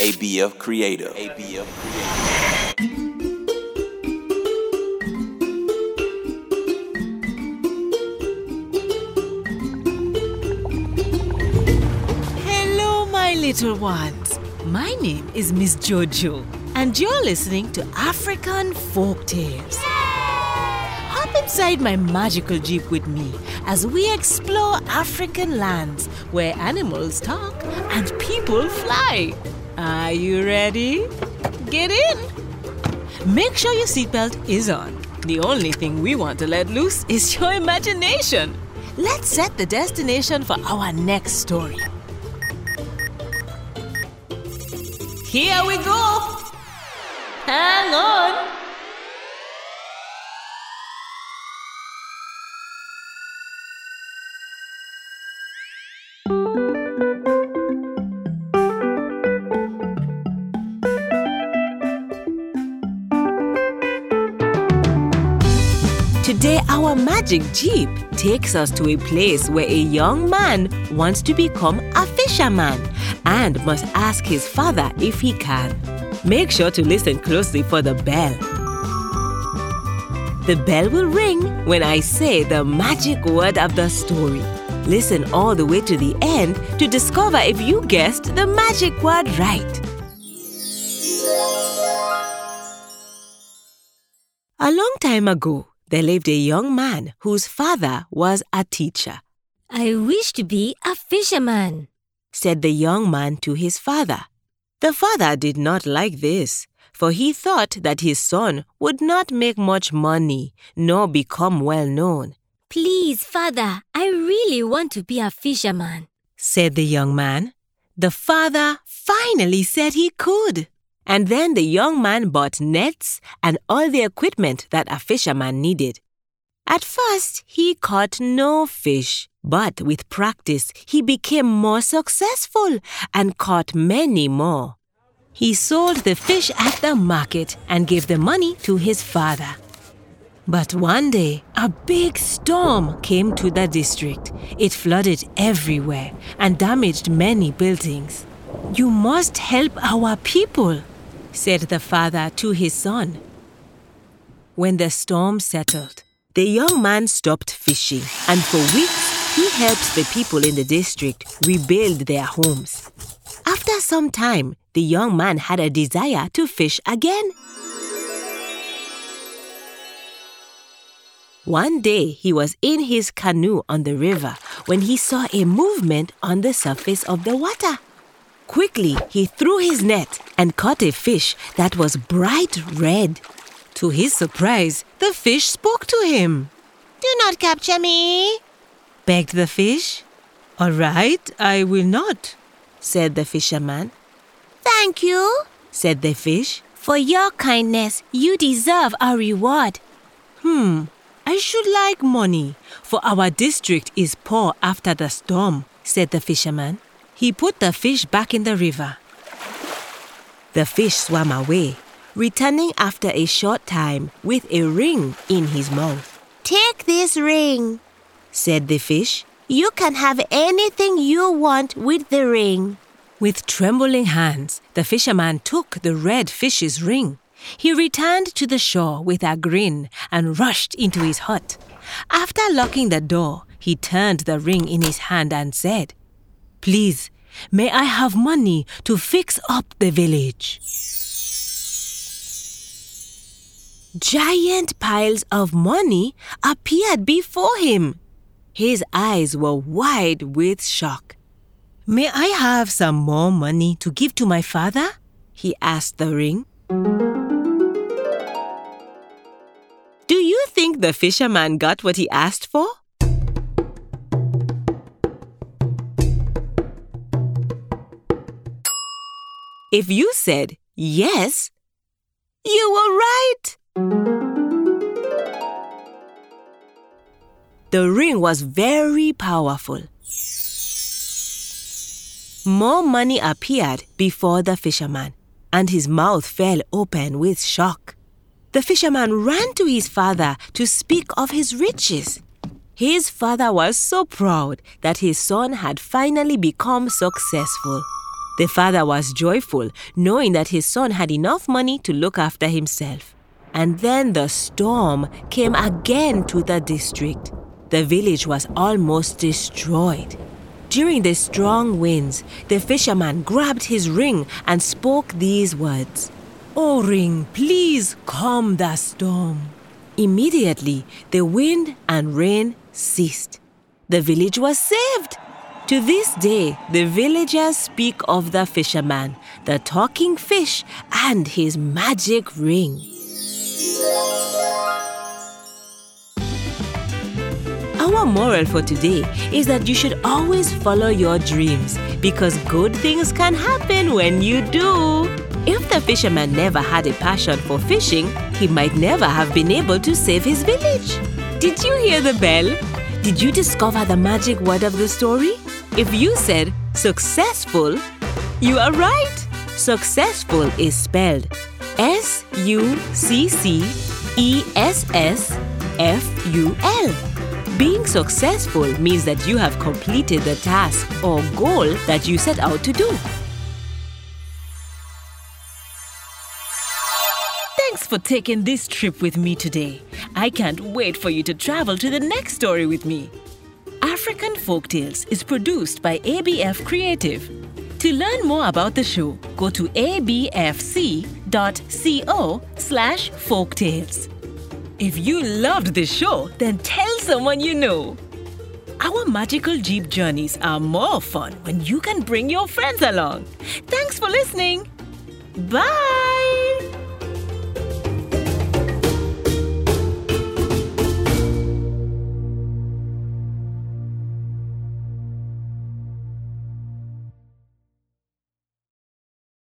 ABF Creative. ABF Creative. Hello, my little ones. My name is Miss Jojo, and you're listening to African Folk Tales. Inside my magical jeep with me as we explore African lands where animals talk and people fly. Are you ready? Get in! Make sure your seatbelt is on. The only thing we want to let loose is your imagination. Let's set the destination for our next story. Here we go! Hang on! Today, our magic jeep takes us to a place where a young man wants to become a fisherman and must ask his father if he can. Make sure to listen closely for the bell. The bell will ring when I say the magic word of the story. Listen all the way to the end to discover if you guessed the magic word right. A long time ago, there lived a young man whose father was a teacher. I wish to be a fisherman. said the young man to his father. The father did not like this, for he thought that his son would not make much money nor become well known, Please, father, I really want to be a fisherman. said the young man. The father finally said he could. And then the young man bought nets and all the equipment that a fisherman needed. At first, he caught no fish, but with practice, he became more successful and caught many more. He sold the fish at the market and gave the money to his father. But one day, a big storm came to the district. It flooded everywhere and damaged many buildings. You must help our people, said the father to his son. When the storm settled, the young man stopped fishing, and for weeks he helped the people in the district rebuild their homes. After some time, the young man had a desire to fish again. One day he was in his canoe on the river when he saw a movement on the surface of the water. Quickly, he threw his net and caught a fish that was bright red. To his surprise, the fish spoke to him. Do not capture me, begged the fish. All right, I will not, said the fisherman. Thank you, said the fish. For your kindness, you deserve a reward. Hmm, I should like money, for our district is poor after the storm, said the fisherman. He put the fish back in the river. The fish swam away, returning after a short time with a ring in his mouth. Take this ring, said the fish. You can have anything you want with the ring. With trembling hands, the fisherman took the red fish's ring. He returned to the shore with a grin and rushed into his hut. After locking the door, he turned the ring in his hand and said, Please, may I have money to fix up the village? Giant piles of money appeared before him. His eyes were wide with shock. May I have some more money to give to my father? He asked the ring. Do you think the fisherman got what he asked for? If you said yes, you were right. The ring was very powerful. More money appeared before the fisherman, and his mouth fell open with shock. The fisherman ran to his father to speak of his riches. His father was so proud that his son had finally become successful. The father was joyful, knowing that his son had enough money to look after himself. And then the storm came again to the district. The village was almost destroyed. During the strong winds, the fisherman grabbed his ring and spoke these words O ring, please calm the storm. Immediately, the wind and rain ceased. The village was saved. To this day, the villagers speak of the fisherman, the talking fish, and his magic ring. Our moral for today is that you should always follow your dreams because good things can happen when you do. If the fisherman never had a passion for fishing, he might never have been able to save his village. Did you hear the bell? Did you discover the magic word of the story? If you said successful, you are right. Successful is spelled S U C C E S S F U L. Being successful means that you have completed the task or goal that you set out to do. Thanks for taking this trip with me today. I can't wait for you to travel to the next story with me. African Folktales is produced by ABF Creative. To learn more about the show, go to abfc.co slash folktales. If you loved this show, then tell someone you know. Our magical Jeep journeys are more fun when you can bring your friends along. Thanks for listening. Bye!